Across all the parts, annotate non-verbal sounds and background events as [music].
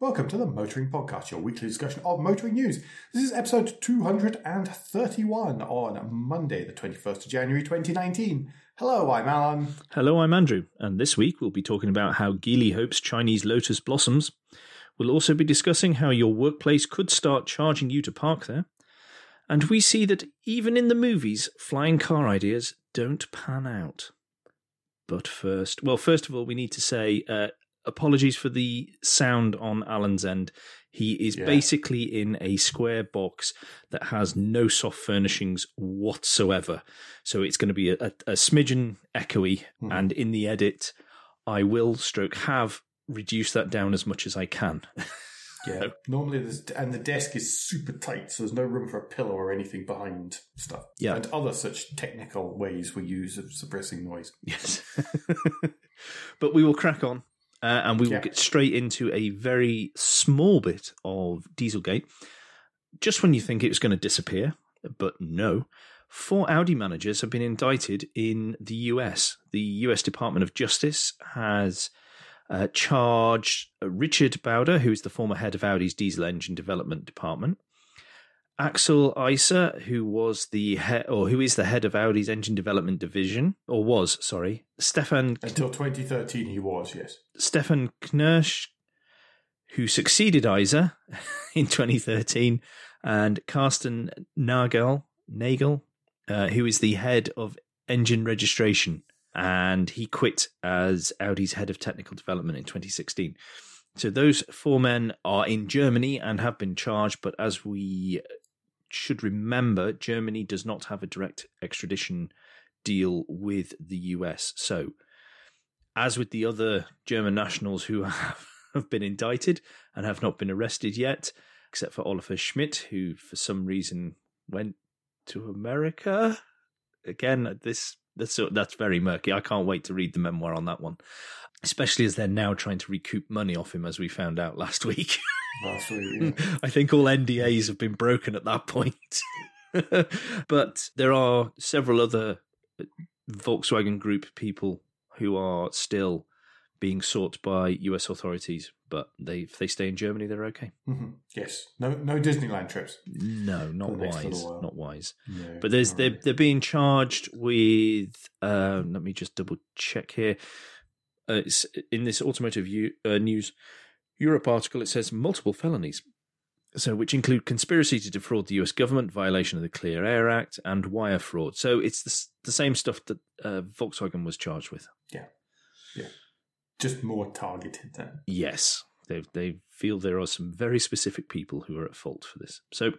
Welcome to the Motoring Podcast, your weekly discussion of motoring news. This is episode 231 on Monday, the 21st of January 2019. Hello, I'm Alan. Hello, I'm Andrew, and this week we'll be talking about how Geely hopes Chinese Lotus blossoms. We'll also be discussing how your workplace could start charging you to park there. And we see that even in the movies, flying car ideas don't pan out. But first, well, first of all, we need to say uh, apologies for the sound on Alan's end. He is Yeah. basically in a square box that has no soft furnishings whatsoever. So it's going to be a, a, a smidgen echoey. Mhm. And in the edit, I will stroke have reduced that down as much as I can. [laughs] Yeah, normally there's, and the desk is super tight, so there's no room for a pillow or anything behind stuff. Yeah. And other such technical ways we use of suppressing noise. Yes. [laughs] but we will crack on uh, and we will get straight into a very small bit of Dieselgate. Just when you think it was going to disappear, but no. Four Audi managers have been indicted in the US. The US Department of Justice has uh, charged uh, Richard Bauder, who is the former head of Audi's diesel engine development department, Axel Eiser, who was the head, or who is the head of Audi's engine development division, or was, sorry, Stefan Until 2013, he was, yes. Stefan Knirsch, who succeeded Eiser [laughs] in 2013, and Carsten Nagel, Nagel, uh, who is the head of engine registration, and he quit as Audi's head of technical development in 2016. So those four men are in Germany and have been charged, but as we should remember, Germany does not have a direct extradition deal with the US. So, as with the other German nationals who [laughs] have, have been indicted and have not been arrested yet, except for Oliver Schmidt, who for some reason went to America. Again, this that's that's very murky. I can't wait to read the memoir on that one, especially as they're now trying to recoup money off him, as we found out last [laughs] week. Yeah. [laughs] I think all NDAs have been broken at that point. [laughs] but there are several other Volkswagen Group people who are still being sought by US authorities, but they if they stay in Germany, they're okay. Mhm. Yes. No no Disneyland trips. No, not For the next wise, not wise. No, But there's they're they're being charged with. Uh, let me just double check here. Uh, it's in this automotive u- uh, news Europe article. It says multiple felonies, so which include conspiracy to defraud the U.S. government, violation of the Clear Air Act, and wire fraud. So it's the, the same stuff that uh, Volkswagen was charged with. Yeah. Yeah. Just more targeted then. Yes, they they feel there are some very specific people who are at fault for this. So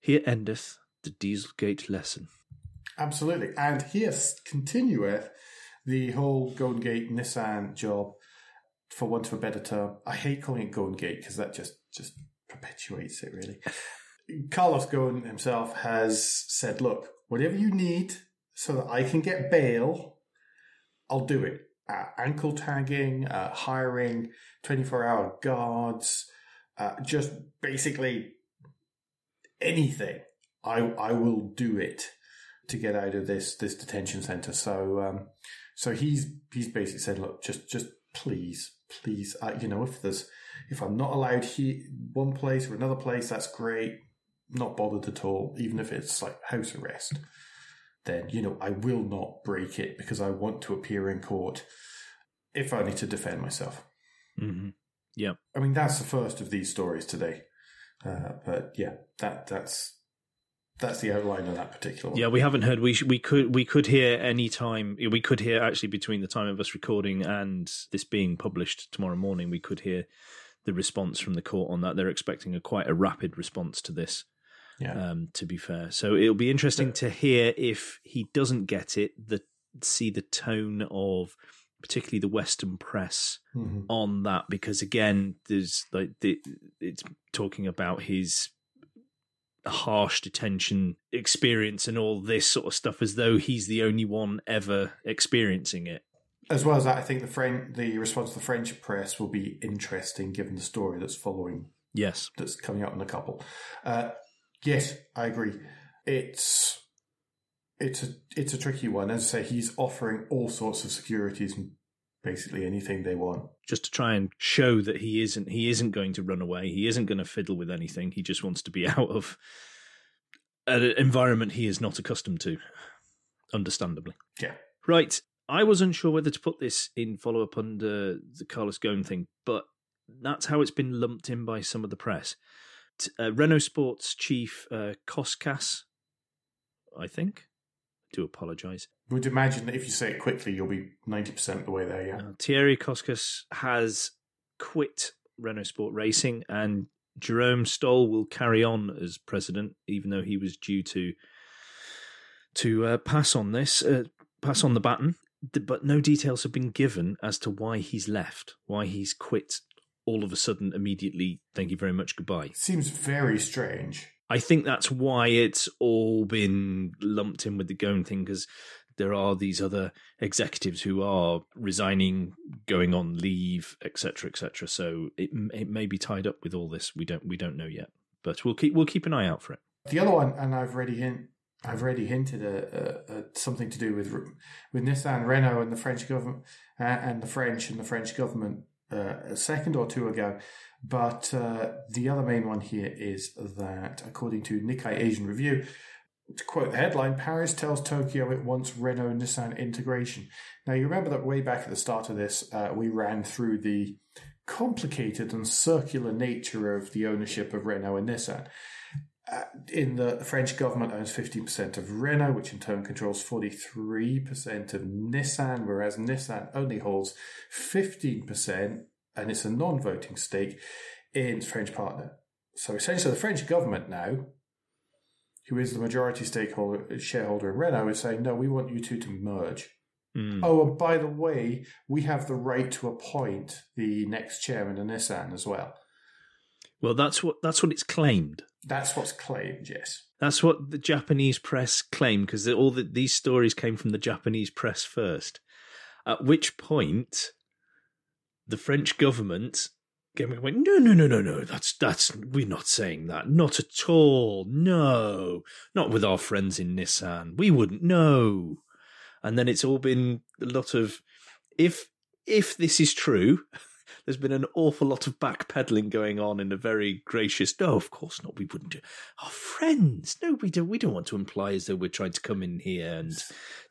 here endeth the Dieselgate lesson. Absolutely. And here continueth the whole Golden Gate Nissan job, for want of a better term. I hate calling it Golden Gate because that just, just perpetuates it, really. [laughs] Carlos Ghosn himself has said, look, whatever you need so that I can get bail, I'll do it. Uh, ankle tagging, uh, hiring 24 hour guards, uh, just basically anything. I, I will do it to get out of this this detention center. So um, so he's he's basically said, look, just just please, please, you know, if there's if I'm not allowed here one place or another place, that's great. Not bothered at all, even if it's like house arrest. Then you know I will not break it because I want to appear in court, if only to defend myself. Mm-hmm. Yeah, I mean, that's the first of these stories today. Uh, but yeah, that that's that's the outline of that particular one. Yeah, we haven't heard. We sh- we could we could hear any time. We could hear actually between the time of us recording and this being published tomorrow morning. We could hear the response from the court on that. They're expecting a quite a rapid response to this. Yeah. Um, to be fair, so it'll be interesting But- to hear if he doesn't get it. The see the tone of particularly the Western press Mhm. on that because again there's like the, it's talking about his harsh detention experience and all this sort of stuff as though he's the only one ever experiencing it As well as that, I think the French, the response of the French press will be interesting given the story that's following, yes that's coming up in a couple. Uh, yes, I agree. It's it's a it's a tricky one. As I say, he's offering all sorts of securities and basically anything they want. Just to try and show that he isn't he isn't going to run away. He isn't going to fiddle with anything. He just wants to be [laughs] out of an environment he is not accustomed to. Understandably, Yeah. right. I was unsure whether to put this in follow up under the Carlos Ghosn thing, but that's how it's been lumped in by some of the press. Uh, Renault Sports chief uh, Koskas, I think. do apologise. Would imagine that if you say it quickly, you'll be 90% of the way there, yeah. Uh, Thierry Koskas has quit Renault Sport Racing, and Jerome Stoll will carry on as president, even though he was due to to uh, pass on this, uh, pass on the baton. But no details have been given as to why he's left, why he's quit all of a sudden, immediately. Thank you very much, goodbye. Seems very strange. I think that's why it's all been lumped in with the Ghosn thing because there are these other executives who are resigning, going on leave, etc., etc. So it it may be tied up with all this. We don't we don't know yet, but we'll keep we'll keep an eye out for it. The other one, and I've already hint, I've already hinted at, at, something to do with with Nissan, Renault, and the French government, uh, and the French and the French government uh, a second or two ago. But uh, the other main one here is that, according to Nikkei Asian Review, to quote the headline, Paris tells Tokyo it wants Renault Nissan integration. Now, you remember that way back at the start of this, uh, we ran through the complicated and circular nature of the ownership of Renault and Nissan. Uh, in the, French government owns 15% of Renault, which in turn controls 43% of Nissan, whereas Nissan only holds 15%, and it's a non voting stake in its French partner. So essentially, the French government now, who is the majority stakeholder shareholder in Renault, is saying, no, we want you two to merge. Mm. Oh, and by the way, we have the right to appoint the next chairman of Nissan as well. Well, that's what that's what it's claimed. That's what's claimed, yes. That's what the Japanese press claimed because all the, these stories came from the Japanese press first. At which point, the French government went, "No, no, no, no, no. That's that's we're not saying that. Not at all. No, not with our friends in Nissan. We wouldn't know." And then it's all been a lot of if if this is true. [laughs] There's been an awful lot of backpedaling going on in a very gracious. No, of course not. We wouldn't do. Our friends. No, we don't. We don't want to imply as though we're trying to come in here and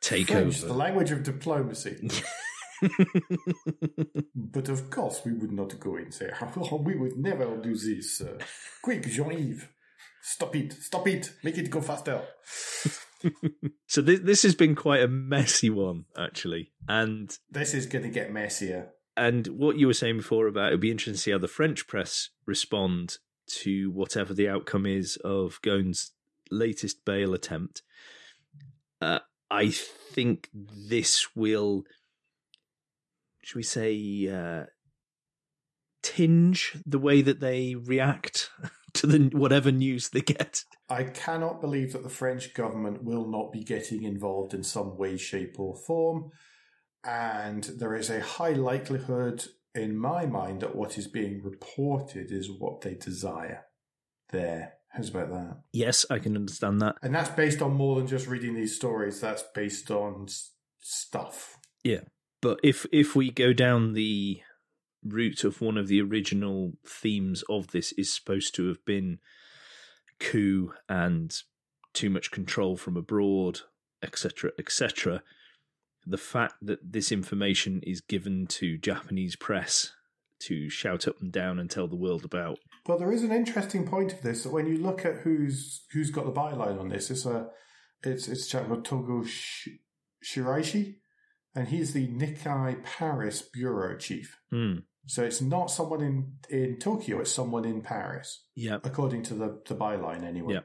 take French, over. the language of diplomacy. [laughs] [laughs] but of course, we would not go and say, oh, we would never do this. Uh, quick, Jean-Yves, stop it, stop it, make it go faster. [laughs] so this, this has been quite a messy one, actually. And This is going to get messier. and what you were saying before about it'd be interesting to see how the French press respond to whatever the outcome is of Ghosn's latest bail attempt. Uh, I think this will, should we say, uh, tinge the way that they react [laughs] to the whatever news they get. I cannot believe that the French government will not be getting involved in some way, shape, or form. And there is a high likelihood, in my mind, that what is being reported is what they desire. There. How's about that? Yes, I can understand that. And that's based on more than just reading these stories. That's based on s- stuff. But if if we go down the route of one of the original themes of this is supposed to have been coup and too much control from abroad, etc., etc. The fact that this information is given to Japanese press to shout up and down and tell the world about. Well, there is an interesting point of this that when you look at who's who's got the byline on this, it's a it's it's a chap called Togo Sh- Shiraishi, and he's the Nikkei Paris bureau chief. Hmm. So it's not someone in in Tokyo; it's someone in Paris, Yeah. according to the the byline anyway. Yeah.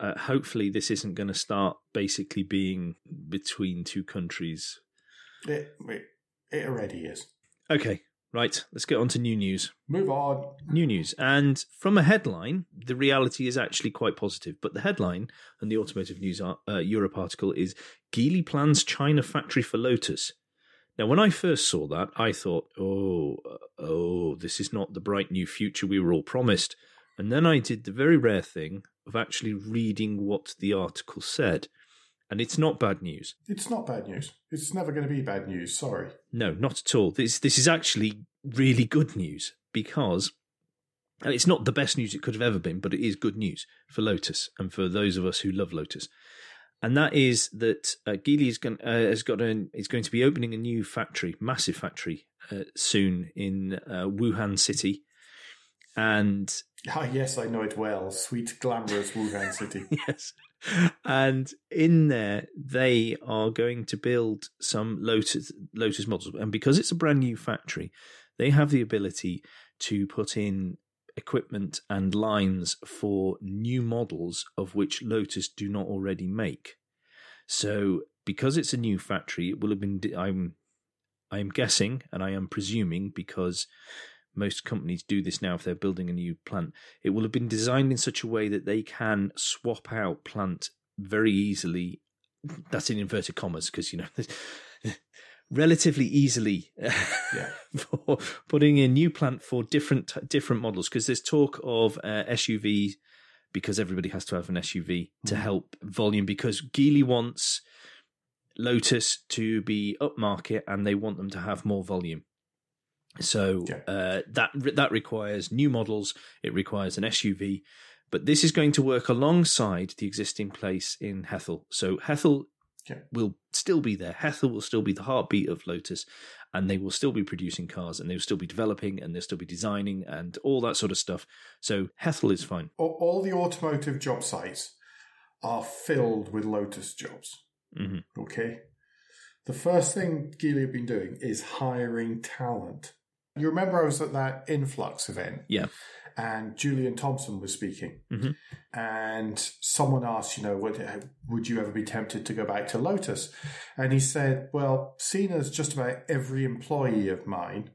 Uh, hopefully, this isn't going to start basically being between two countries. It, it it already is. Okay, right. Let's get on to new news. Move on. New news. And from a headline, the reality is actually quite positive. But the headline and the Automotive News uh, Europe article is Geely plans China factory for Lotus. Now, when I first saw that, I thought, oh, uh, oh, this is not the bright new future we were all promised. And then I did the very rare thing of actually reading what the article said. and it's not bad news. It's not bad news. It's never going to be bad news. Sorry. No, not at all. This this is actually really good news because it's not the best news it could have ever been, but it is good news for Lotus and for those of us who love Lotus. And that is that uh, Geely is going, uh, has got an, is going to be opening a new factory, massive factory, uh, soon in uh, Wuhan City. And Ah, yes, I know it well. Sweet, glamorous Wuhan City. [laughs] yes, and in there they are going to build some Lotus Lotus models, and because it's a brand new factory, they have the ability to put in equipment and lines for new models of which Lotus do not already make. So, because it's a new factory, it will have been. I'm, I'm guessing, and I am presuming, because most companies do this now if they're building a new plant. It will have been designed in such a way that they can swap out plant very easily. That's in inverted commas because you know [laughs] relatively easily Yeah. [laughs] for putting in new plant for different different models because there's talk of uh, SUV because everybody has to have an SUV to Mhm. help volume because Geely wants Lotus to be upmarket and they want them to have more volume. So Yeah. uh, that that requires new models. It requires an SUV, but this is going to work alongside the existing place in Hethel. So Hethel Yeah. will still be there. Hethel will still be the heartbeat of Lotus, and they will still be producing cars, and they will still be developing, and they'll still be designing, and all that sort of stuff. So Hethel is fine. all, the automotive job sites are filled with Lotus jobs. hmm Okay. The first thing Geely have been doing is hiring talent. You remember I was at that influx event? Yeah. And Julian Thomson was speaking. Mhm. And someone asked, you know, would, would you ever be tempted to go back to Lotus? And he said, well, seeing as just about every employee of mine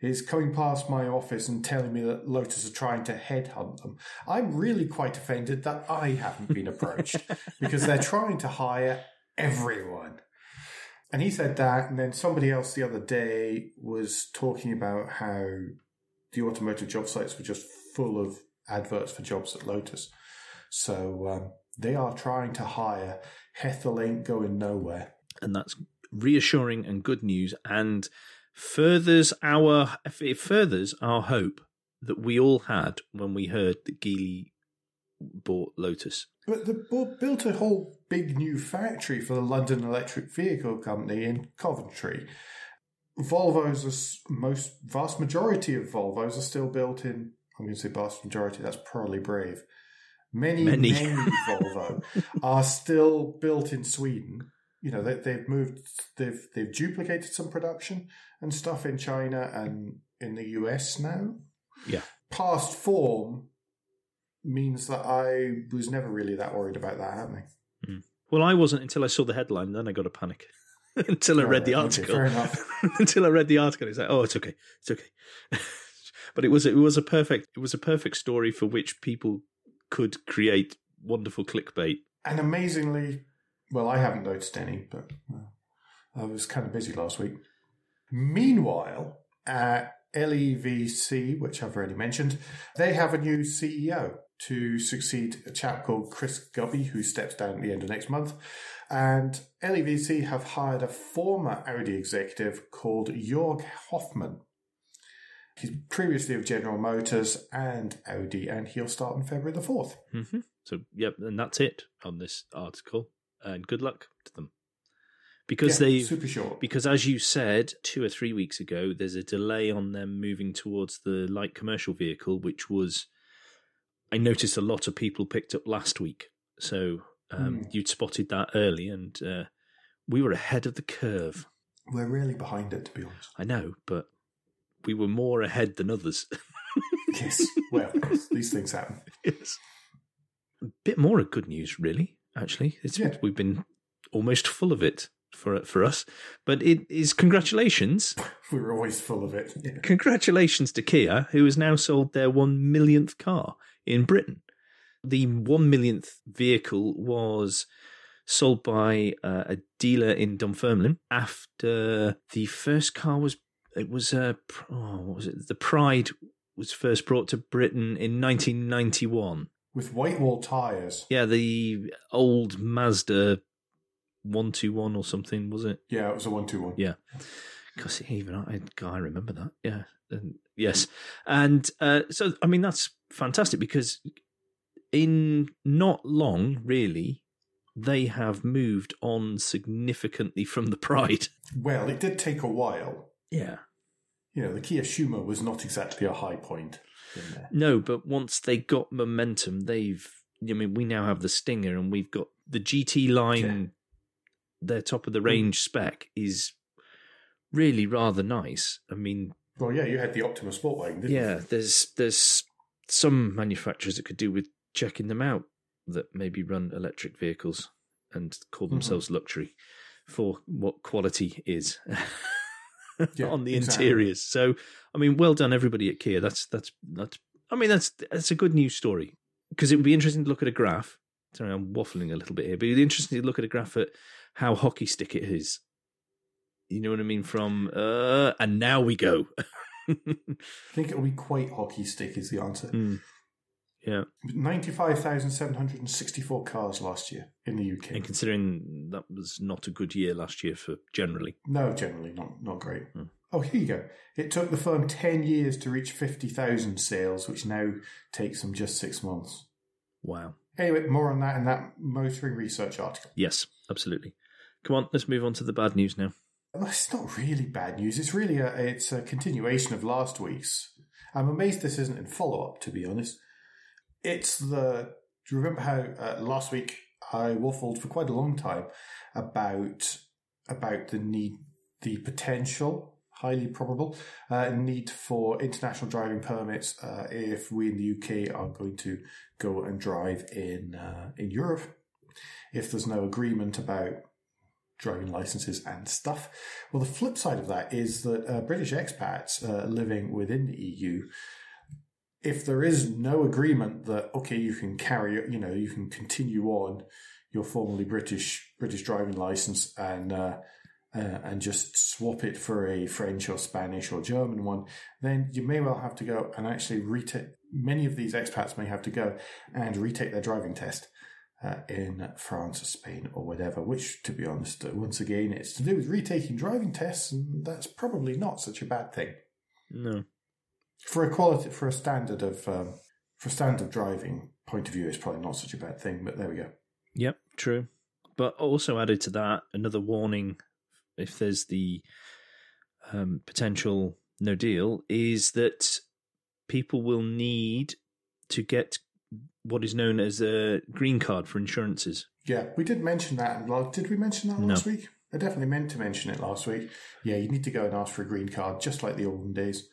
is coming past my office and telling me that Lotus are trying to headhunt them, I'm really quite offended that I haven't been approached [laughs] because they're trying to hire everyone. And he said that, and then somebody else the other day was talking about how the automotive job sites were just full of adverts for jobs at Lotus. So um, they are trying to hire. Hethel ain't going nowhere. and that's reassuring and good news, and furthers our it furthers our hope that we all had when we heard that Geely bought Lotus. But they bu- built a whole big new factory for the London Electric Vehicle Company in Coventry. Volvos are most vast majority of Volvos are still built in. I'm going to say vast majority. That's probably brave. Many, Many. many, [laughs] Volvo are still built in Sweden. You know, they, they've moved, they've they've duplicated some production and stuff in China and in the US now. Yeah. Past form means that I was never really that worried about that happening. Hmm. Well, I wasn't until I saw the headline. Then I got a panic. [laughs] until I read the article. [laughs] until I read the article, it's like, oh, it's okay, it's okay. [laughs] but it was it was a perfect it was a perfect story for which people could create wonderful clickbait. And amazingly, well, I haven't noticed any, but well, I was kind of busy last week. Meanwhile, at LEVC, which I've already mentioned, they have a new CEO to succeed a chap called Chris Gubbey, who steps down at the end of next month. And LEVC have hired a former Audi executive called Jörg Hofmann. He's previously of General Motors and Audi, and he'll start on February the 4th. hmm So, yep, and that's it on this article. And good luck to them. Because Yeah, they super short. because as you said two or three weeks ago, there's a delay on them moving towards the light commercial vehicle, which was I noticed a lot of people picked up last week. So um, Hmm. you'd spotted that early, and uh, we were ahead of the curve. We're really behind it, to be honest. I know, but we were more ahead than others. [laughs] Yes. Well, these things happen. yes. A bit more of good news, really. Actually, it's Yeah. we've been almost full of it for for us. But it is congratulations, We [laughs] were always full of it. Yeah. congratulations to Kia, who has now sold their one millionth car in Britain. The one millionth vehicle was sold by uh, a dealer in Dunfermline after the first car was it was uh, oh, what was it the Pride was first brought to Britain in 1991. With white wall tyres. Yeah, the old Mazda one two one or something, was it? Yeah, it was a one-two-one. Yeah. Because even I, God, I remember that. Yeah. And yes. And uh, so, I mean, that's fantastic because in not long, really, they have moved on significantly from the Pride. Well, it did take a while. Yeah. You know, the Kia Shuma was not exactly a high point. No, but once they got momentum, they've. I mean, we now have the Stinger, and we've got the GT line. Their top of the range spec is really rather nice. I mean, Well, yeah, you had the Optima Sportwagon, didn't yeah, you? Yeah, there's there's some manufacturers that could do with checking them out that maybe run electric vehicles and call Mm-hmm. themselves luxury for what quality is [laughs] Yeah, on the exactly. interiors. So, I mean, well done everybody at Kia. That's that's that's. I mean, that's that's a good news story because it would be interesting to look at a graph. Sorry, I'm waffling a little bit here, but it'd be interesting to look at a graph at how hockey stick it is. You know what I mean? From uh, and now we go. I think it'll be quite hockey stick is the answer. Hmm. Yeah. 95,764 cars last year in the UK. And considering that was not a good year last year for generally. No, generally not not great. Hmm. Oh, here you go. It took the firm 10 years to reach 50,000 sales, which now takes them just six months. Wow. Anyway, more on that in that motoring research article. Yes, absolutely. Come on, let's move on to the bad news now. It's not really bad news. It's really a it's a continuation of last week's. I'm amazed this isn't in follow up. To be honest, it's the. Do you remember how uh, last week I waffled for quite a long time about about the need, the potential, highly probable uh, need for international driving permits uh, if we in the UK are going to go and drive in uh, in Europe. If there's no agreement about driving licenses and stuff. Well, the flip side of that is that uh, British expats uh, living within the EU, if there is no agreement that okay, you can carry, you know, you can continue on your formerly British British driving license and uh, uh, and just swap it for a French or Spanish or German one, then you may well have to go and actually retake. Many of these expats may have to go and retake their driving test uh, in France or Spain or whatever, which, to be honest, once again, it's to do with retaking driving tests, and that's probably not such a bad thing. No. For a quality, for a standard of, um, for a standard driving point of view, it's probably not such a bad thing, but there we go. Yep, true. But also added to that, another warning if there's the um, potential no deal is that people will need to get what is known as a green card for insurances. Yeah, we did mention that. Did we mention that No. last week? I definitely meant to mention it last week. Yeah, you need to go and ask for a green card, just like the olden days,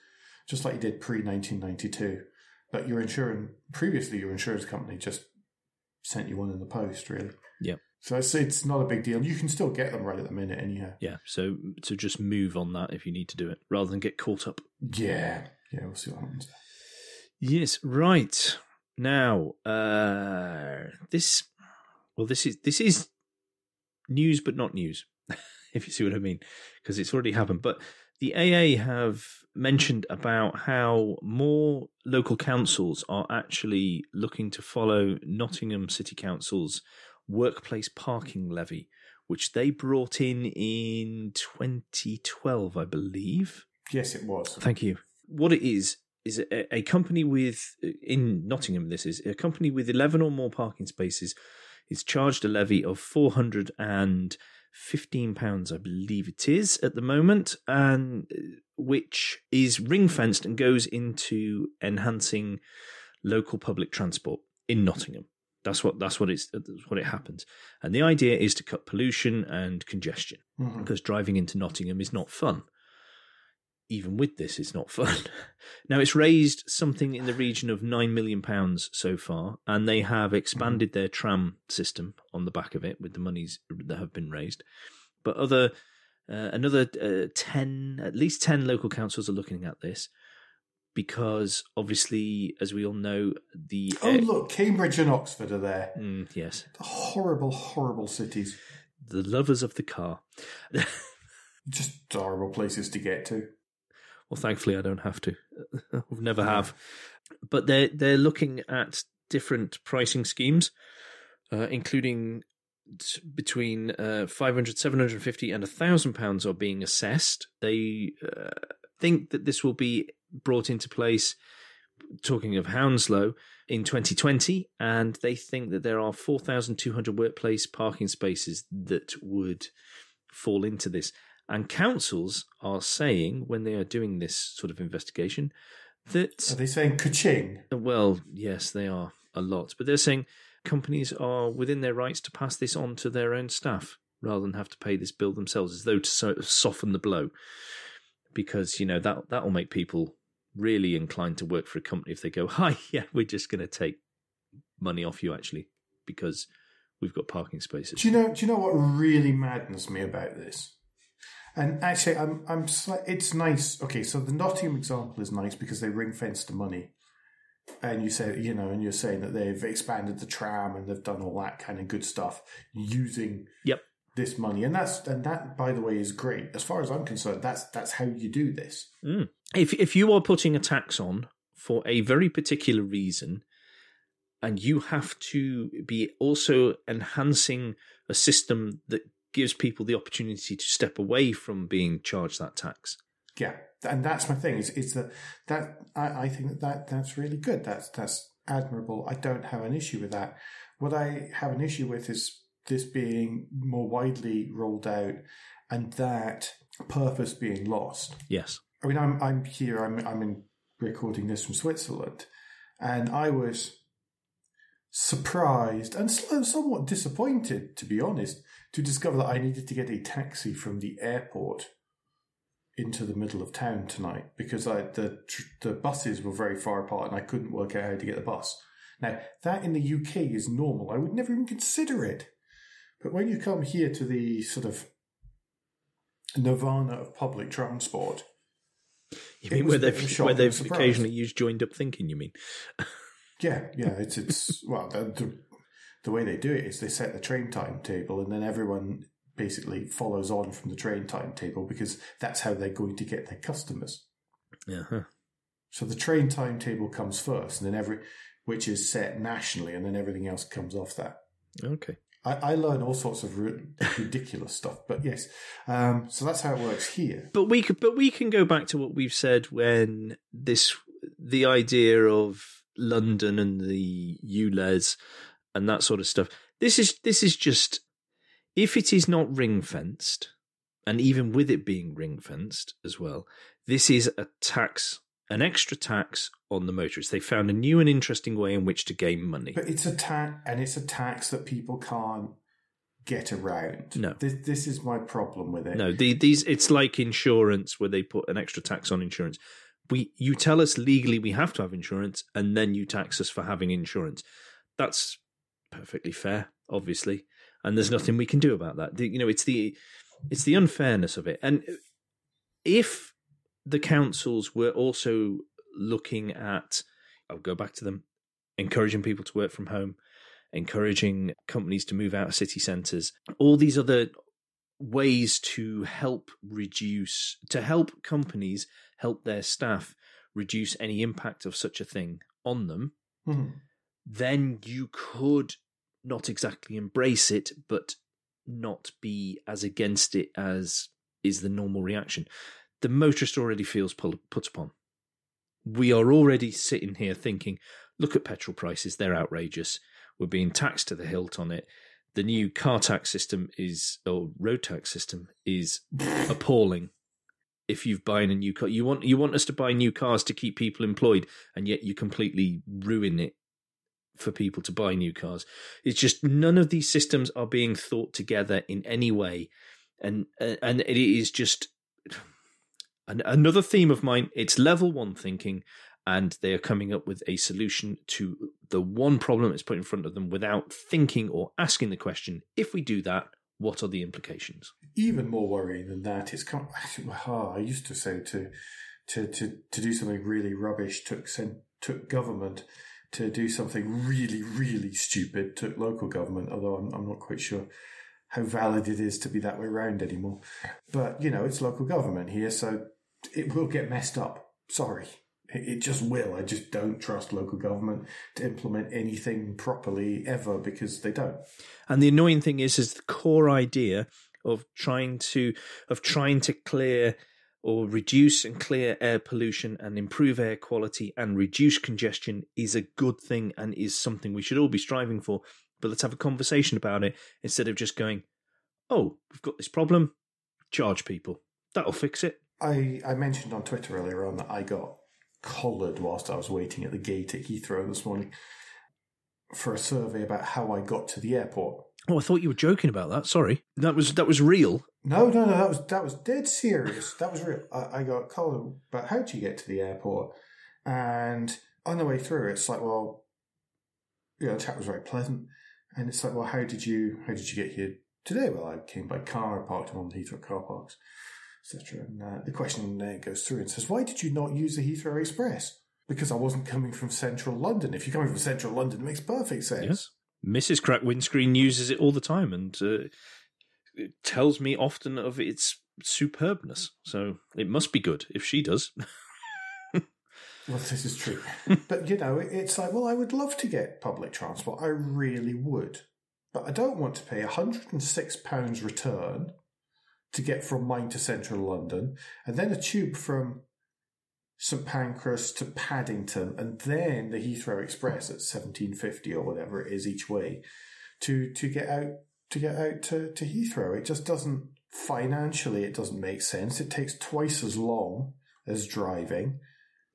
just like you did pre 1992. But your insurance, previously, your insurance company just sent you one in the post, really. Yeah. So it's, it's not a big deal. You can still get them right at the minute, anyhow. Yeah, so to just move on that if you need to do it rather than get caught up. Yeah. Yeah, we'll see what happens. Yes, right. Now, uh this well this is this is news but not news, [laughs] if you see what I mean, because it's already happened. But the AA have mentioned about how more local councils are actually looking to follow Nottingham City Council's workplace parking levy, which they brought in in 2012, I believe. Yes, it was. Thank you. What it is is a, a company with in Nottingham. This is a company with eleven or more parking spaces is charged a levy of four hundred and fifteen pounds, I believe it is at the moment, and uh, which is ring fenced and goes into enhancing local public transport in Nottingham. That's what that's what it's that's what it happens, and the idea is to cut pollution and congestion Mhm. because driving into Nottingham is not fun. Even with this, it's not fun. [laughs] now, it's raised something in the region of £9 million so far, and they have expanded their tram system on the back of it with the monies that have been raised. But other, uh, another uh, 10, at least 10 local councils are looking at this because obviously, as we all know, the. Oh, look, Cambridge and Oxford are there. Mm, yes, Horrible, horrible cities. the lovers of the car. [laughs] Just horrible places to get to. Well, thankfully, I don't have to. [laughs] I've never have. But they're they're looking at different pricing schemes, uh, including t- between uh, 500, 750 and 1,000 pounds are being assessed. They uh, think that this will be brought into place, talking of Hounslow, in 2020, and they think that there are 4,200 workplace parking spaces that would fall into this. And councils are saying, when they are doing this sort of investigation, that Are they saying ka-ching? well, yes, they are a lot, but they're saying companies are within their rights to pass this on to their own staff rather than have to pay this bill themselves, as though to sort of soften the blow, because you know that that will make people really inclined to work for a company if they go, [laughs] "Hi, yeah, we're just going to take money off you actually because we've got parking spaces." Do you know? Do you know what really maddens me about this? And actually, I'm I'm. sli- It's nice. Okay, so the Nottingham example is nice because they ring fenced the money, and you say you know, and you're saying that they've expanded the tram and they've done all that kind of good stuff using Yep. this money, and that's and that by the way is great as far as I'm concerned. That's that's how you do this. Mm. If if you are putting a tax on for a very particular reason, and you have to be also enhancing a system that gives people the opportunity to step away from being charged that tax. Yeah, and that's my thing. Is is that that I, I think that, that that's really good. That's that's admirable. I don't have an issue with that. What I have an issue with is this being more widely rolled out, and that purpose being lost. Yes. I mean, I'm I'm here. I'm I'm in recording this from Switzerland, and I was surprised and somewhat disappointed, to be honest, to discover that I needed to get a taxi from the airport into the middle of town tonight because I, the the buses were very far apart and I couldn't work out how to get the bus. Now that in the UK is normal. I would never even consider it, but when you come here to the sort of nirvana of public transport, You mean where a bit of a they've where they've occasionally used joined up thinking? You mean? [laughs] Yeah, yeah, it's it's well the, the the way they do it is they set the train timetable and then everyone basically follows on from the train timetable because that's how they're going to get their customers. Yeah. huh. So the train timetable comes first, and then every which is set nationally, and then everything else comes off that. Okay. I, I learn all sorts of ridiculous [laughs] stuff, but yes, um, so that's how it works here. But we could, but we can go back to what we've said when this the idea of London and the ULEZ and that sort of stuff. This is this is just if it is not ring fenced, and even with it being ring fenced as well, this is a tax, an extra tax on the motorists. They found a new and interesting way in which to gain money. But it's a tax, and it's a tax that people can't get around. No. this, this is my problem with it. No, the, these it's like insurance where they put an extra tax on insurance. We you tell us legally we have to have insurance, and then you tax us for having insurance. That's perfectly fair, obviously, and there's nothing we can do about that. The- you know, it's the it's the unfairness of it, and if the councils were also looking at, I'll go back to them, encouraging people to work from home, encouraging companies to move out of city centres, all these other ways to help reduce, to help companies help their staff reduce any impact of such a thing on them, Mhm. Then you could not exactly embrace it, but not be as against it as is the normal reaction. The motorist already feels pull, put upon. We are already sitting here thinking, look at petrol prices, they're outrageous. We're being taxed to the hilt on it. The new car tax system is, or road tax system is [laughs] appalling. If you've buying a new car, you want you want us to buy new cars to keep people employed, and yet you completely ruin it for people to buy new cars. It's just none of these systems are being thought together in any way, and and it is just another theme of mine. It's level one thinking, and they are coming up with a solution to the one problem that's put in front of them without thinking or asking the question: If we do that, what are the implications? Even more worrying than that, is, come, [laughs] I used to say to to to to do something really rubbish took took government. To do something really, really stupid took local government, although I'm, I'm not quite sure how valid it is to be that way around anymore. But, you know, it's local government here, so it will get messed up. Sorry. It, it just will. I just don't trust local government to implement anything properly ever because they don't. And the annoying thing is, is the core idea of trying to of trying to clear or reduce and clear air pollution and improve air quality and reduce congestion is a good thing and is something we should all be striving for. But let's have a conversation about it instead of just going, "Oh, we've got this problem, charge people. That'll fix it." I, I mentioned on Twitter earlier on that I got collared whilst I was waiting at the gate at Heathrow this morning for a survey about how I got to the airport. Oh, I thought you were joking about that. Sorry, that was that was real. No, no, no, that was that was dead serious. That was real. I, I got called about how do you get to the airport, and on the way through, it's like, well, yeah, the chat was very pleasant, and it's like, well, how did you how did you get here today? Well, I came by car, I parked in one of the Heathrow car parks, etc. And uh, the question uh, goes through and says, why did you not use the Heathrow Express? Because I wasn't coming from central London. If you're coming from central London, it makes perfect sense. Yes. Mrs. Crack Windscreen uses it all the time and uh, tells me often of its superbness. So it must be good if she does. [laughs] Well, this is true. [laughs] but, you know, it's like, well, I would love to get public transport. I really would. But I don't want to pay £106 return to get from mine to central London and then a tube from St Pancras to Paddington and then the Heathrow Express at 1750 or whatever it is each way to, to get out to get out to, to Heathrow. It just doesn't financially it doesn't make sense. It takes twice as long as driving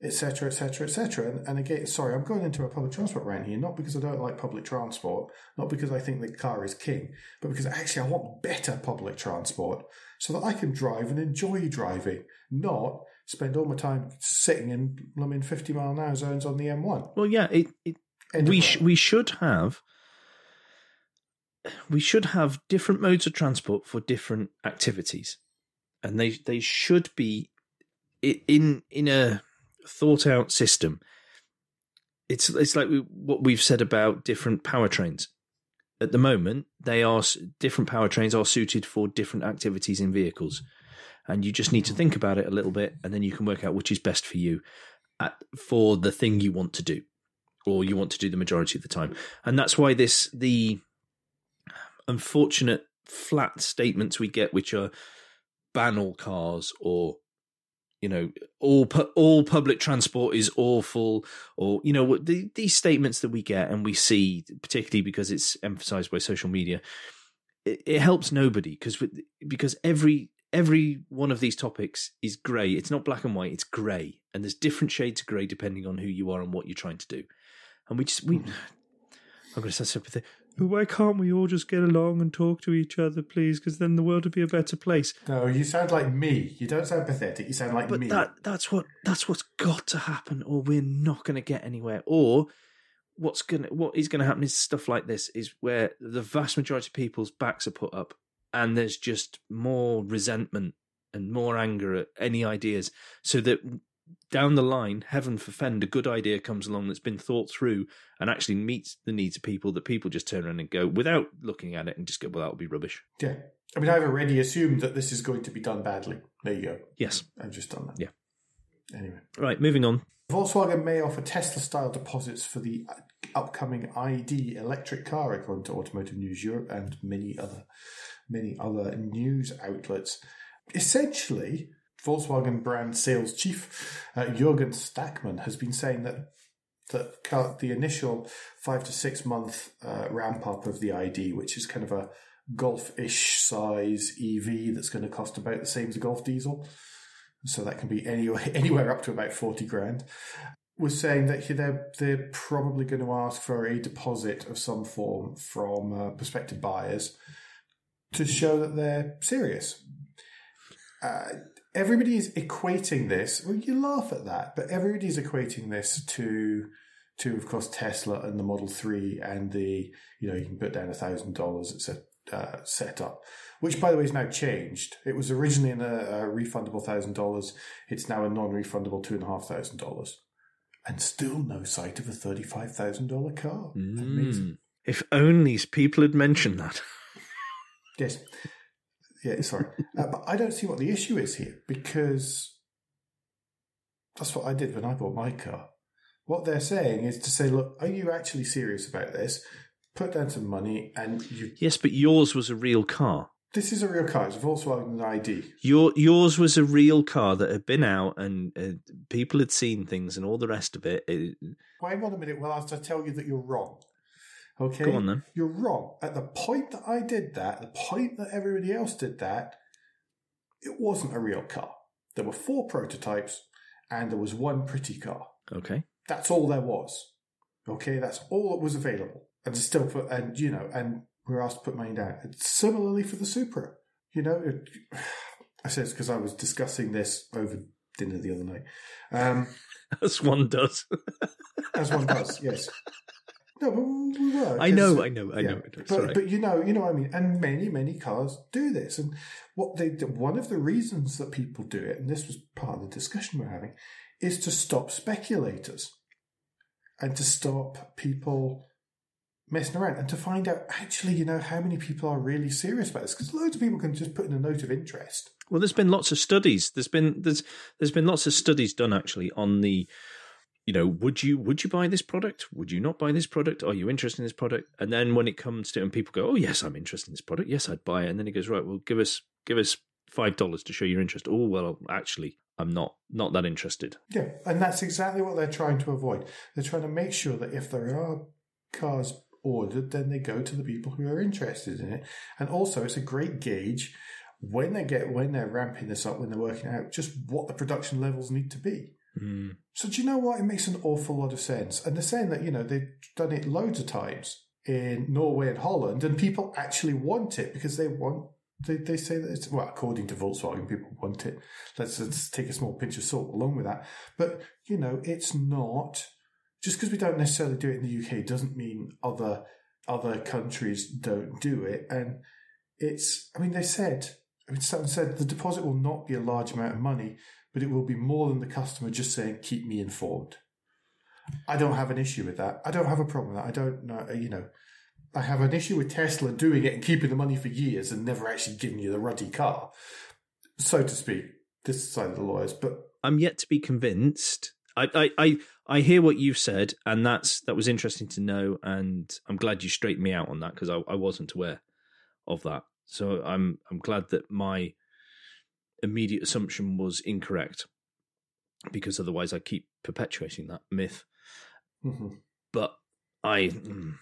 etc., etc., etc. And, and again, sorry, I'm going into a public transport rant here, not because I don't like public transport, not because I think the car is king, but because actually I want better public transport so that I can drive and enjoy driving, not spend all my time sitting in, I mean, 50 mile an hour zones on the M1. Well, yeah, it, it we sh- we should have we should have different modes of transport for different activities, and they they should be in in a thought out system. It's it's like we, what we've said about different powertrains. At the moment, they are different powertrains are suited for different activities in vehicles, and you just need to think about it a little bit, and then you can work out which is best for you at, for the thing you want to do, or you want to do the majority of the time. And that's why this the unfortunate flat statements we get, which are ban all cars or you know all pu- all public transport is awful or you know the, these statements that we get and we see particularly because it's emphasized by social media it, it helps nobody because because every every one of these topics is grey it's not black and white it's grey and there's different shades of grey depending on who you are and what you're trying to do and we just we mm. i'm going to say something why can't we all just get along and talk to each other, please? Because then the world would be a better place. No, you sound like me. You don't sound pathetic. You sound like but me. That that's what that's what's got to happen, or we're not going to get anywhere. Or what's gonna what is going to happen is stuff like this is where the vast majority of people's backs are put up, and there's just more resentment and more anger at any ideas, so that down the line, heaven forfend, a good idea comes along that's been thought through and actually meets the needs of people that people just turn around and go without looking at it and just go, well, that'll be rubbish. Yeah. I mean, I've already assumed that this is going to be done badly. There you go. Yes. I've just done that. Yeah. Anyway. Right, moving on. Volkswagen may offer Tesla style deposits for the upcoming ID electric car, according to Automotive News Europe and many other many other news outlets. Essentially, Volkswagen brand sales chief uh, Jürgen Stackmann has been saying that that the initial five to six month uh, ramp up of the ID, which is kind of a Golf-ish size EV that's going to cost about the same as a Golf diesel, so that can be anywhere [laughs] anywhere up to about forty grand. Was saying that they're they're probably going to ask for a deposit of some form from uh, prospective buyers to show that they're serious. Uh, everybody is equating this. Well, you laugh at that, but everybody's equating this to to of course Tesla and the Model Three and the you know you can put down a thousand dollars. It's a uh, setup, which by the way is now changed. It was originally in a, a refundable thousand dollars. It's now a non-refundable two and a half thousand dollars, and still no sight of a thirty-five thousand dollar car. Mm. If only these people had mentioned that. [laughs] yes, yeah, sorry. Uh, but I don't see what the issue is here because That's what I did when I bought my car. What they're saying is to say, look, are you actually serious about this? Put down some money, and you. [laughs] Yes, but yours was a real car. This is a real car. It's a Volkswagen ID. Your yours was a real car that had been out and uh, people had seen things and all the rest of it. it Wait on a minute. Well, I have to tell you that you're wrong. Okay. Go on then. You're wrong. At the point that I did that, the point that everybody else did that, it wasn't a real car. There were four prototypes, and there was one pretty car. okay. That's all there was. Okay, that's all that was available. And still put, and you know, and we were asked to put money down. And similarly for the Supra, you know, it, [sighs] I said it's because I was discussing this over dinner the other night. Um, [laughs] As one does. as one does, [laughs] yes. No, but we were. I know, I know, I yeah, know. But, Sorry. but you know, you know what I mean. And many, many cars do this. And what they one of the reasons that people do it, and this was part of the discussion we're having, is to stop speculators and to stop people messing around and to find out actually, you know, how many people are really serious about this. Because loads of people can just put in a note of interest. Well, there's been lots of studies. There's been there's there's been lots of studies done actually on the, you know, would you would you buy this product? Would you not buy this product? Are you interested in this product? And then when it comes to and people go, oh yes, I'm interested in this product. Yes, I'd buy it. And then he goes, right, well, give us give us five dollars to show your interest. Oh well, actually, I'm not not that interested. Yeah, and that's exactly what they're trying to avoid. They're trying to make sure that if there are cars ordered, then they go to the people who are interested in it. And also, it's a great gauge when they get when they're ramping this up, when they're working out just what the production levels need to be. Hmm. So do you know what? It makes an awful lot of sense. And they're saying that, you know, they've done it loads of times in Norway and Holland, and people actually want it because they want they, they say that it's well, according to Volkswagen, people want it. Let's, let's take a small pinch of salt along with that. But, you know, it's not just because we don't necessarily do it in the UK doesn't mean other other countries don't do it. And it's I mean, they said I mean Sutton said the deposit will not be a large amount of money, but it will be more than the customer just saying, keep me informed. I don't have an issue with that. I don't have a problem with that. I don't know, uh, you know, I have an issue with Tesla doing it and keeping the money for years and never actually giving you the ruddy car, so to speak, this side of the lawyers. But I'm yet to be convinced. I, I, I, I hear what you've said, and that's that was interesting to know, and I'm glad you straightened me out on that because I, I wasn't aware of that. So I'm I'm glad that my immediate assumption was incorrect, because otherwise I keep perpetuating that myth. mhm. But I, mm,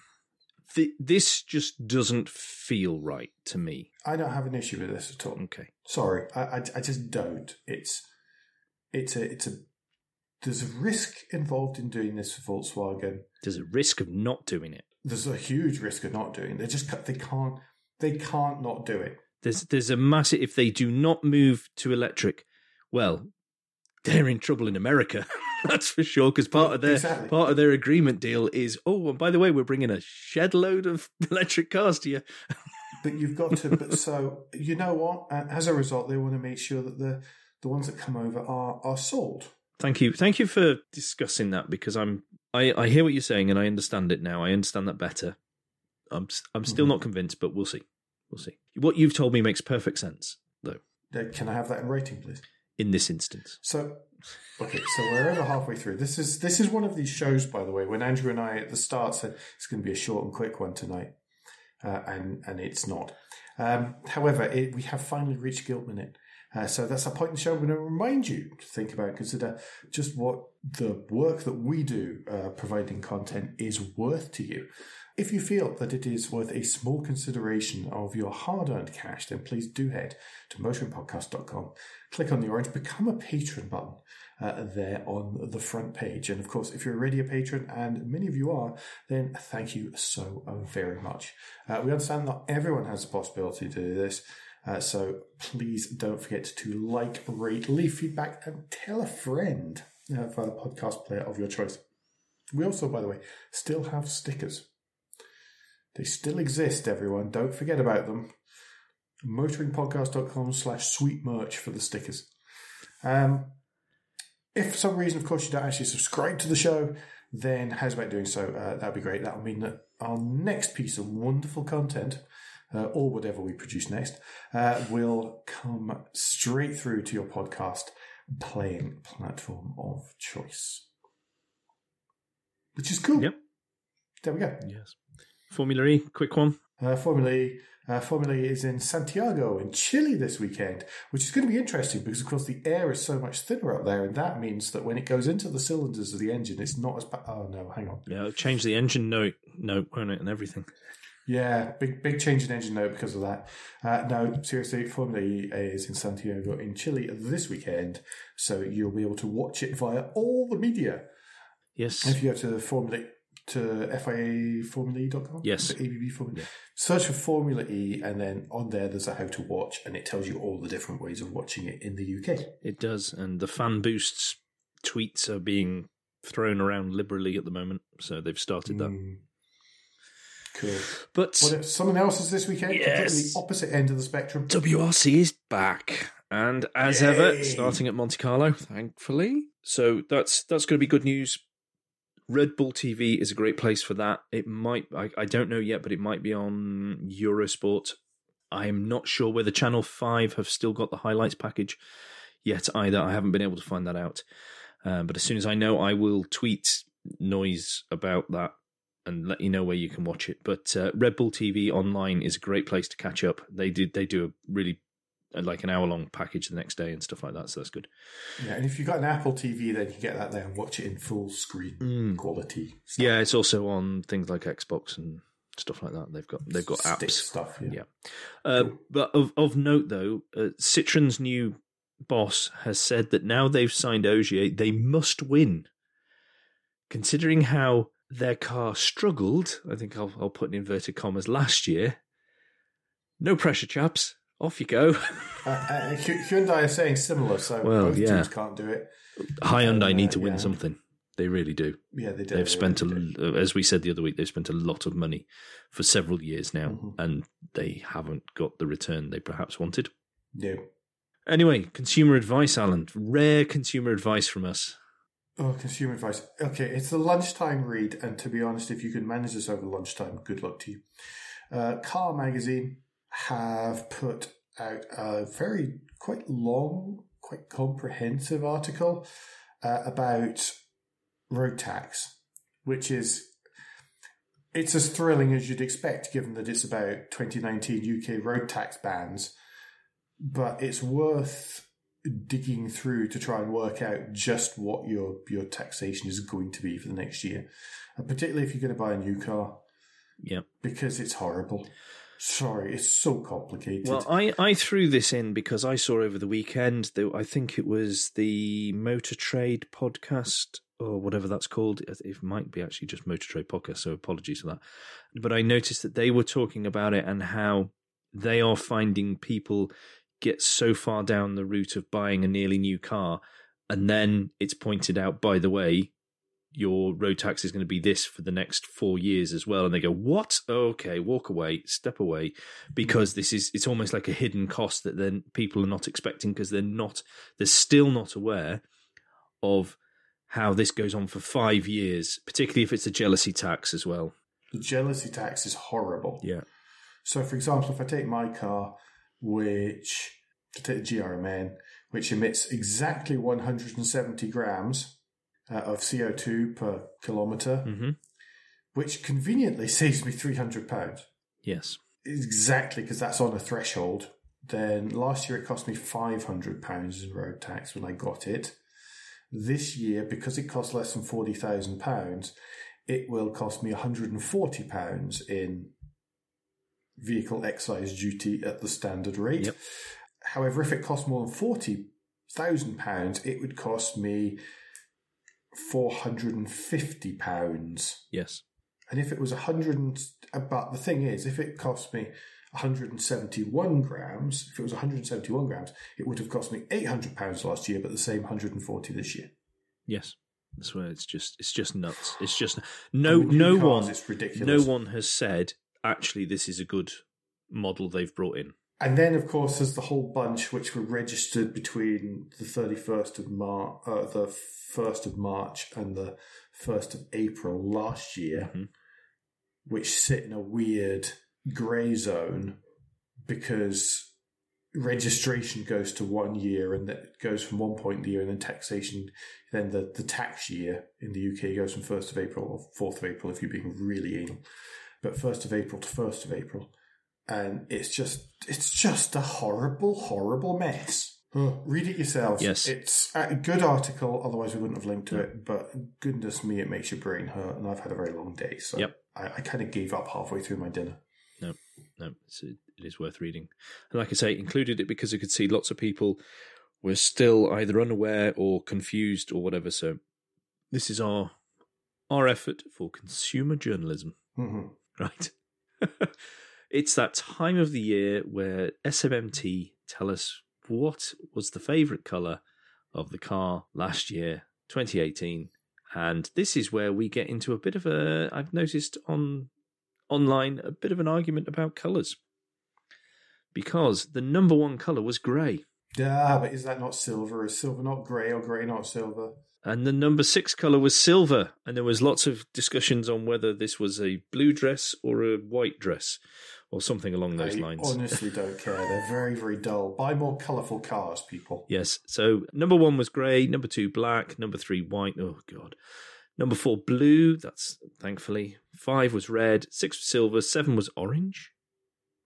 th- this just doesn't feel right to me. I don't have an issue with this at all. Okay, Sorry, I, I, I just don't. It's it's a it's a there's a risk involved in doing this for Volkswagen. there's a risk of not doing it. There's a huge risk of not doing. it. They just they can't they can't not do it. There's there's a massive if they do not move to electric, well, they're in trouble in America. [laughs] That's for sure. Because part of their Exactly. part of their agreement deal is, oh, and by the way, we're bringing a shed load of [laughs] electric cars to you. But you've got to. but so you know what? As a result, they want to make sure that the the ones that come over are are sold. Thank you, thank you for discussing that because I'm I I hear what you're saying and I understand it now. I understand that better. I'm I'm still Mhm. not convinced, but we'll see. We'll see. What you've told me makes perfect sense, though. Can I have that in writing, please? In this instance, So, okay, so we're over halfway through. This is this is one of these shows, by the way. When Andrew and I at the start said it's going to be a short and quick one tonight, uh, and and it's not. Um, however, it, we have finally reached Guilt Minute. Uh, so that's a point in the show. I'm going to remind you to think about, and consider just what the work that we do uh, providing content is worth to you. If you feel that it is worth a small consideration of your hard earned cash, then please do head to motoringpodcast.com, click on the orange Become a Patron button uh, there on the front page. And of course, if you're already a patron, and many of you are, then thank you so uh, very much. Uh, we understand that everyone has the possibility to do this. Uh, so [laughs] please don't forget to like, rate, leave feedback, and tell a friend uh, via the podcast player of your choice. We also, by the way, still have stickers. They still exist, everyone. Don't forget about them. Motoringpodcast.com slash sweet merch for the stickers. Um, if for some reason, of course, you don't actually subscribe to the show, then how's about doing so? Uh, that'd be great. That'll mean that our next piece of wonderful content, uh, or whatever we produce next, uh, will come straight through to your podcast playing platform of choice. Which is cool. Yep. There we go. Yes. Formula E, quick one. Uh, Formula E. Uh, Formula E is in Santiago in Chile this weekend, which is going to be interesting because, of course, the air is so much thinner up there, and that means that when it goes into the cylinders of the engine, it's not as bad. Oh no, hang on. Yeah, change the engine note, note, won't it, and everything. Yeah, big big change in engine though because of that. Uh, no, seriously, Formula E is in Santiago in Chile this weekend, so you'll be able to watch it via all the media. Yes. If you go to Formula to FIAFormulaE.com, Yes. ABB Formula, Yeah. search for Formula E, and then on there there's a how to watch, and it tells you all the different ways of watching it in the UK. It does, and the fan boosts tweets are being thrown around liberally at the moment, so they've started that. Mm. Cool. But What if someone else is this weekend? Yes. Completely the opposite end of the spectrum. WRC is back, and as Yay. ever, starting at Monte Carlo, thankfully. So that's that's going to be good news. Red Bull TV is a great place for that. It might, I, I don't know yet, but it might be on Eurosport. I am not sure whether Channel 5 have still got the highlights package yet either. I haven't been able to find that out. Um, but as soon as I know, I will tweet noise about that and let you know where you can watch it. But uh, Red Bull TV online is a great place to catch up. They did they do a really uh, like an hour long package the next day and stuff like that, so that's good. Yeah, and if you've got an Apple TV, then you get that there and watch it in full screen Mm. quality. Yeah, it's also on things like Xbox and stuff like that. They've got they've got Stick apps. stuff. Yeah. Yeah. Uh, but of of note though, uh, Citroen's new boss has said that now they've signed Ogier, they must win. Considering how their car struggled, I think I'll, I'll put in inverted commas last year. No pressure, chaps. Off you go. [laughs] Uh, uh, Hy- Hyundai are saying similar, so Well, both yeah. teams can't do it. Hyundai Uh, need to win yeah. something. They really do. Yeah, they do. They've they spent, really do. as we said the other week, they've spent a lot of money for several years now, Mhm. and they haven't got the return they perhaps wanted. No. Anyway, consumer advice, Alan. Rare consumer advice from us. Oh, consumer advice. Okay, it's the lunchtime read, and to be honest, if you can manage this over lunchtime, good luck to you. Uh, Car Magazine have put out a very quite long, quite comprehensive article uh, about road tax, which is it's as thrilling as you'd expect, given that it's about 2019 UK road tax bans. But it's worth digging through to try and work out just what your your taxation is going to be for the next year, and particularly if you're going to buy a new car, Yeah. because it's horrible. Sorry, it's so complicated. Well, I, I threw this in because I saw over the weekend, that I think it was the Motor Trade podcast or whatever that's called. It might be actually just Motor Trade podcast, so apologies for that. But I noticed that they were talking about it and how they are finding people get so far down the route of buying a nearly new car, and then it's pointed out, by the way, your road tax is going to be this for the next four years as well. And they go, What? Okay, walk away, step away, because this is it's almost like a hidden cost that then people are not expecting because they're not they're still not aware of how this goes on for five years, particularly if it's a jealousy tax as well. the jealousy tax is horrible. Yeah. So, for example, if I take my car, which to take the GRMN, which emits exactly 170 grams uh, of CO2 per kilometre, hmm which conveniently saves me 300 pounds. Yes. Exactly, because that's on a threshold. Then last year it cost me £500 in road tax when I got it. This year, because it costs less than £40,000, it will cost me £140 in vehicle excise duty at the standard rate. Yep. However, if it cost more than £40,000, it would cost me £450. Yes. And if it was a 100, and, but the thing is, if it cost me 171 grams, if it was 171 grams, it would have cost me 800 pounds last year, but the same 140 this year. Yes. That's where it's just it's just nuts. It's just no And no one It's ridiculous. no one has said actually this is a good model they've brought in. And then, of course, there's the whole bunch which were registered between the 31st of March, uh, the 1st of March and the 1st of April last year, Mhm. which sit in a weird grey zone because registration goes to one year and that goes from one point in the year and then taxation then the, the tax year in the UK goes from 1st of April or 4th of April if you're being really anal but 1st of April to 1st of April and it's just it's just a horrible horrible mess read it yourself. Yes. it's a good article otherwise we wouldn't have linked to it but goodness me it makes your brain hurt and I've had a very long day so Yep. I, I kind of gave up halfway through my dinner No, it's, it is worth reading. And like I say, included it because I could see lots of people were still either unaware or confused or whatever. So this is our our effort for consumer journalism, hmm [laughs] right? it's that time of the year where SMMT tell us what was the favourite colour of the car last year, 2018. And this is where we get into a bit of a, I've noticed on online, a bit of an argument about colours. Because the number one colour was grey. Yeah, but is that not silver? Is silver not grey or grey not silver? And the number six colour was silver. And there was lots of discussions on whether this was a blue dress or a white dress or something along those I lines. honestly don't care. They're very, very dull. Buy more colourful cars, people. Yes. So number one was grey, number two black, number three white. Oh god. Number four blue. That's thankfully. Five was red. Six was silver. Seven was orange.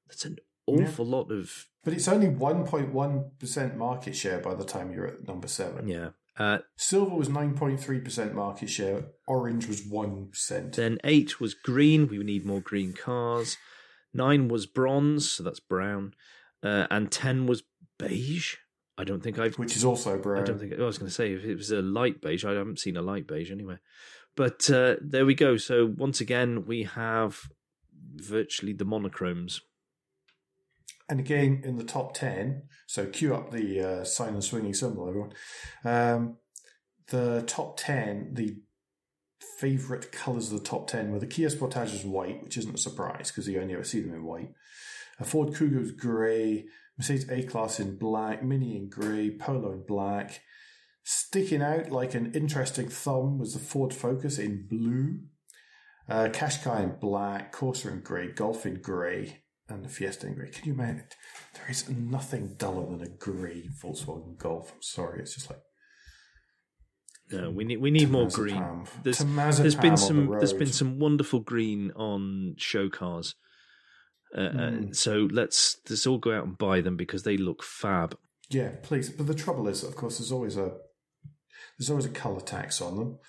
That's an awful lot of But it's only 1.1% market share by the time you're at number seven. yeah. Uh, Silver was 9.3% market share. Orange was 1%. then eight was green. We need more green cars. Nine was bronze, so that's brown. Uh, and ten was beige. I don't think I've which is also brown. I don't think I was going to say if it was a light beige. I haven't seen a light beige anyway. But uh, there we go. So once again, we have virtually the monochromes. And again, in the top 10, so cue up the uh, and swinging cymbal, everyone. Um, the top 10, the favourite colours of the top 10 were the Kia Sportage is white, which isn't a surprise because you only ever see them in white. A Ford Kuga is grey, Mercedes A-Class in black, Mini in grey, Polo in black. Sticking out like an interesting thumb was the Ford Focus in blue. Uh, Qashqai in black, Corsa in grey, Golf in grey, and the Fiesta in grey. Can you imagine? There is nothing duller than a grey Volkswagen Golf. I'm sorry, it's just like No, we need we need more green. There's, there's been some the there's been some wonderful green on show cars. Uh, Mm. so let's let's all go out and buy them because they look fab. Yeah, please. But the trouble is, of course, there's always a there's always a color tax on them,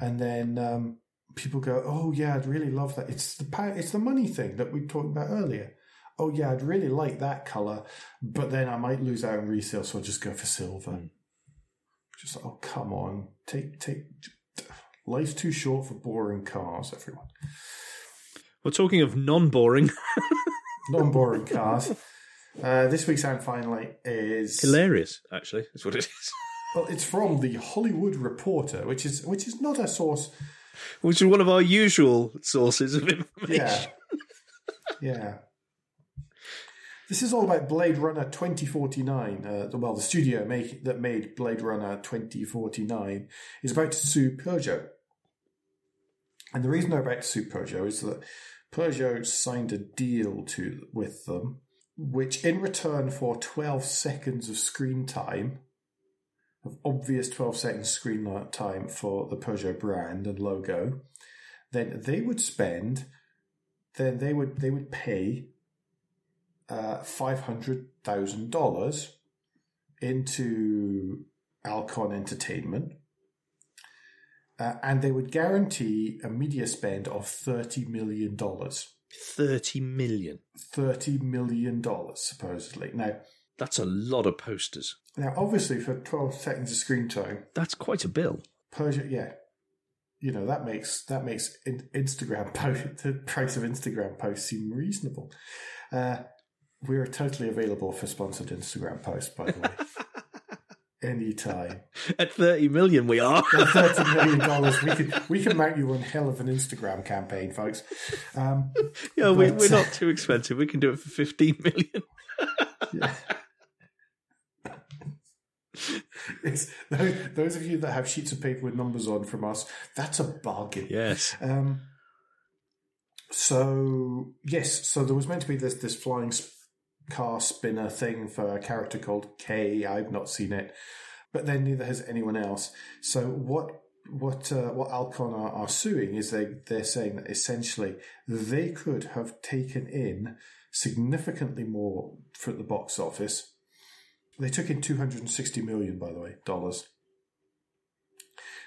and then um, people go, "Oh yeah, I'd really love that." It's the it's the money thing that we talked about earlier. Oh yeah, I'd really like that color, but then I might lose out on resale, so I'll just go for silver. Mm. Just like, oh come on, take take. Life's too short for boring cars, everyone. We're talking of non-boring, [laughs] Non-boring cars. Uh, this week's and finally is hilarious. Actually, that's what it is. Well, it's from the Hollywood Reporter, which is which is not a source. Which is one of our usual sources of information. Yeah, yeah. This is all about Blade Runner 2049. Uh, well, the studio make, that made Blade Runner 2049 is about to sue Peugeot. And the reason they're about to sue Peugeot is that Peugeot signed a deal to with them, which in return for 12 seconds of screen time, of obvious 12 seconds screen time for the Peugeot brand and logo, then they would spend, then they would they would pay uh, five hundred thousand dollars into Alcon Entertainment, uh, and they would guarantee a media spend of $30 million. 30 million. $30 million, supposedly. Now, That's a lot of posters. now, obviously, for twelve seconds of screen time, That's quite a bill. Peugeot, yeah, you know that makes that makes Instagram [laughs] post the price of Instagram posts seem reasonable. Uh, we are totally available for sponsored Instagram posts, by the way, [laughs] anytime. At thirty million, we are. For Thirty million dollars, we can we can mount you one hell of an Instagram campaign, folks. Um, yeah, we, But- we're not too expensive. We can do it for fifteen million. yeah. It's, those, those of you that have sheets of paper with numbers on from us, that's a bargain. Yes. Um, so yes, so there was meant to be this this flying s- car spinner thing for a character called K. I've not seen it, but then neither has anyone else. So what what uh, what Alcon are, are suing is they they're saying that essentially they could have taken in significantly more for the box office. They took in 260 million, by the way, dollars.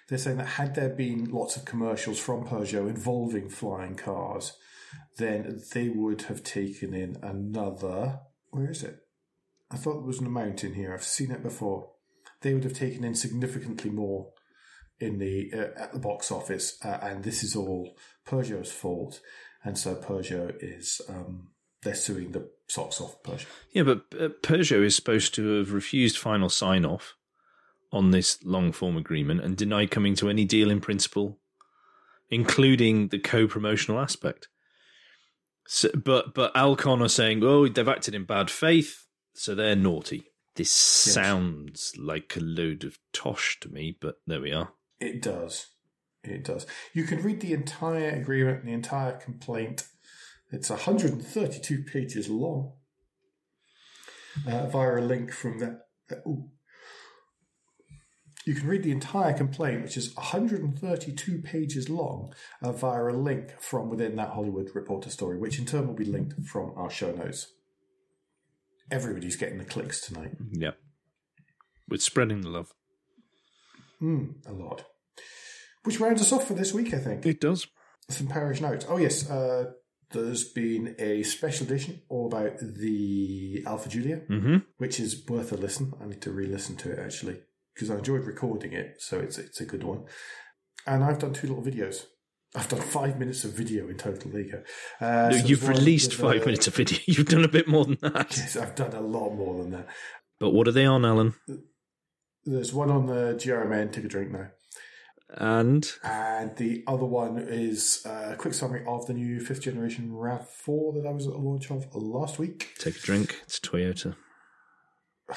They're saying that had there been lots of commercials from Peugeot involving flying cars, then they would have taken in another. Where is it? I thought there was an amount in here. I've seen it before. They would have taken in significantly more in the uh, at the box office, uh, and this is all Peugeot's fault. And so Peugeot is um, they're suing the socks off Peugeot. Yeah, but uh, Peugeot is supposed to have refused final sign off on this long form agreement and denied coming to any deal in principle, including the co promotional aspect. So, but but Alcon are saying, oh, they've acted in bad faith, so they're naughty. This yes. sounds like a load of tosh to me, but there we are. It does. It does. You can read the entire agreement, the entire complaint. It's 132 pages long uh, via a link from that. Uh, you can read the entire complaint, which is 132 pages long, uh, via a link from within that Hollywood Reporter story, which in turn will be linked from our show notes. Everybody's getting the clicks tonight. Yep. We're spreading the love. Mm, a lot. Which rounds us off for this week, I think. It does. Some parish notes. Oh, yes. Uh, there's been a special edition all about the Alfa Giulia, mm-hmm. which is worth a listen. I need to re listen to it actually because I enjoyed recording it, so it's it's a good one. And I've done two little videos. I've done five minutes of video in total. Go. Uh, no, so you've released five uh, minutes of video. [laughs] You've done a bit more than that. Yes, I've done a lot more than that. But what are they on, Alan? There's one on the GRMN. Take a drink now. And and the other one is a quick summary of the new fifth generation RAV4 that I was at the launch of last week. Take a drink. It's Toyota. [sighs]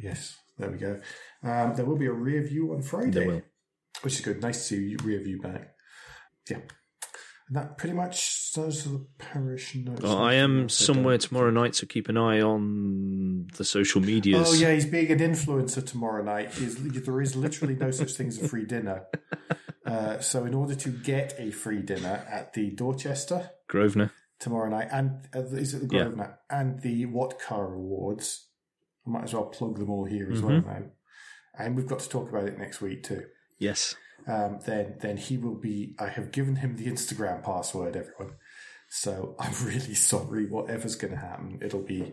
yes, there we go. Um, there will be a rear view on Friday. There will. Which is good. Nice to see you rear view back. Yeah. And that pretty much are the parish notes. Oh, I am somewhere tomorrow night, so keep an eye on the social medias. Oh yeah, he's being an influencer tomorrow night. He's, there is literally no such thing as a free dinner. Uh, so in order to get a free dinner at the Dorchester Grosvenor tomorrow night, and uh, is it the Grosvenor yeah. and the What Car Awards? I might as well plug them all here as mm-hmm. well now. And we've got to talk about it next week too. Yes um, then then he will be. I have given him the Instagram password, everyone. So [laughs] I'm really sorry. Whatever's going to happen, it'll be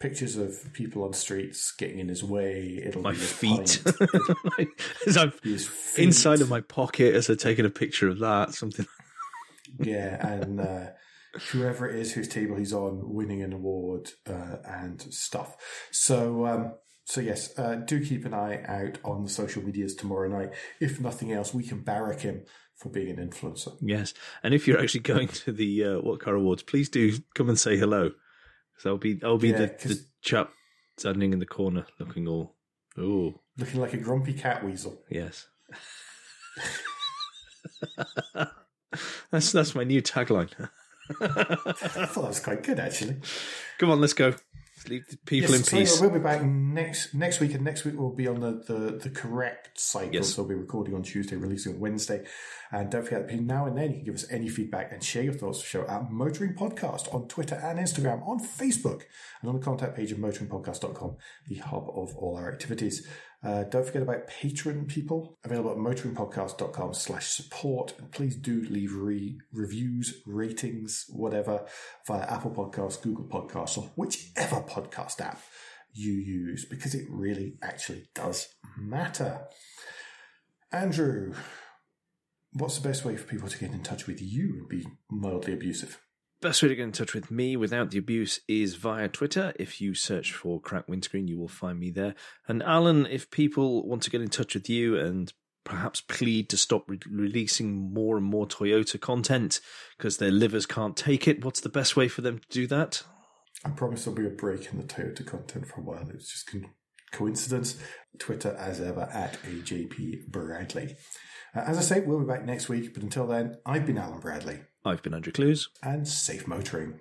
pictures of people on streets getting in his way. It'll my be feet. [laughs] as I'm feet. inside of my pocket as I'm taking a picture of that. Something. yeah, and uh, whoever it is whose table he's on, winning an award uh, and stuff. So um, so yes, uh, do keep an eye out on the social medias tomorrow night. If nothing else, we can barrack him for being an influencer. Yes, and if you're actually going to the uh, What Car Awards, please do come and say hello. Because I'll be I'll be yeah, the, the chap standing in the corner, looking all oh, looking like a grumpy cat weasel. Yes. [laughs] that's that's my new tagline. [laughs] [laughs] I thought that was quite good, actually. Come on, let's go. Leave the people yes, in so peace. We'll be back next next week, and next week we'll be on the, the, the correct cycle. Yes. So we'll be recording on Tuesday, releasing on Wednesday. And don't forget, between now and then, you can give us any feedback and share your thoughts of the show at Motoring Podcast on Twitter and Instagram, on Facebook, and on the contact page of motoringpodcast.com, the hub of all our activities. Uh, don't forget about Patreon people, available at motoringpodcast.com slash support. And please do leave re- reviews, ratings, whatever, via Apple Podcasts, Google Podcasts, or whichever podcast app you use, because it really actually does matter. Andrew, what's the best way for people to get in touch with you and be mildly abusive? Best way to get in touch with me without the abuse is via Twitter. If you search for Crack Windscreen, you will find me there. And Alan, if people want to get in touch with you and perhaps plead to stop re- releasing more and more Toyota content because their livers can't take it, what's the best way for them to do that? I promise there'll be a break in the Toyota content for a while. It's just con- coincidence. Twitter, as ever, at AJP Bradley. Uh, as I say, we'll be back next week, but until then, I've been Alan Bradley. I've been Andrew Clues. And safe motoring.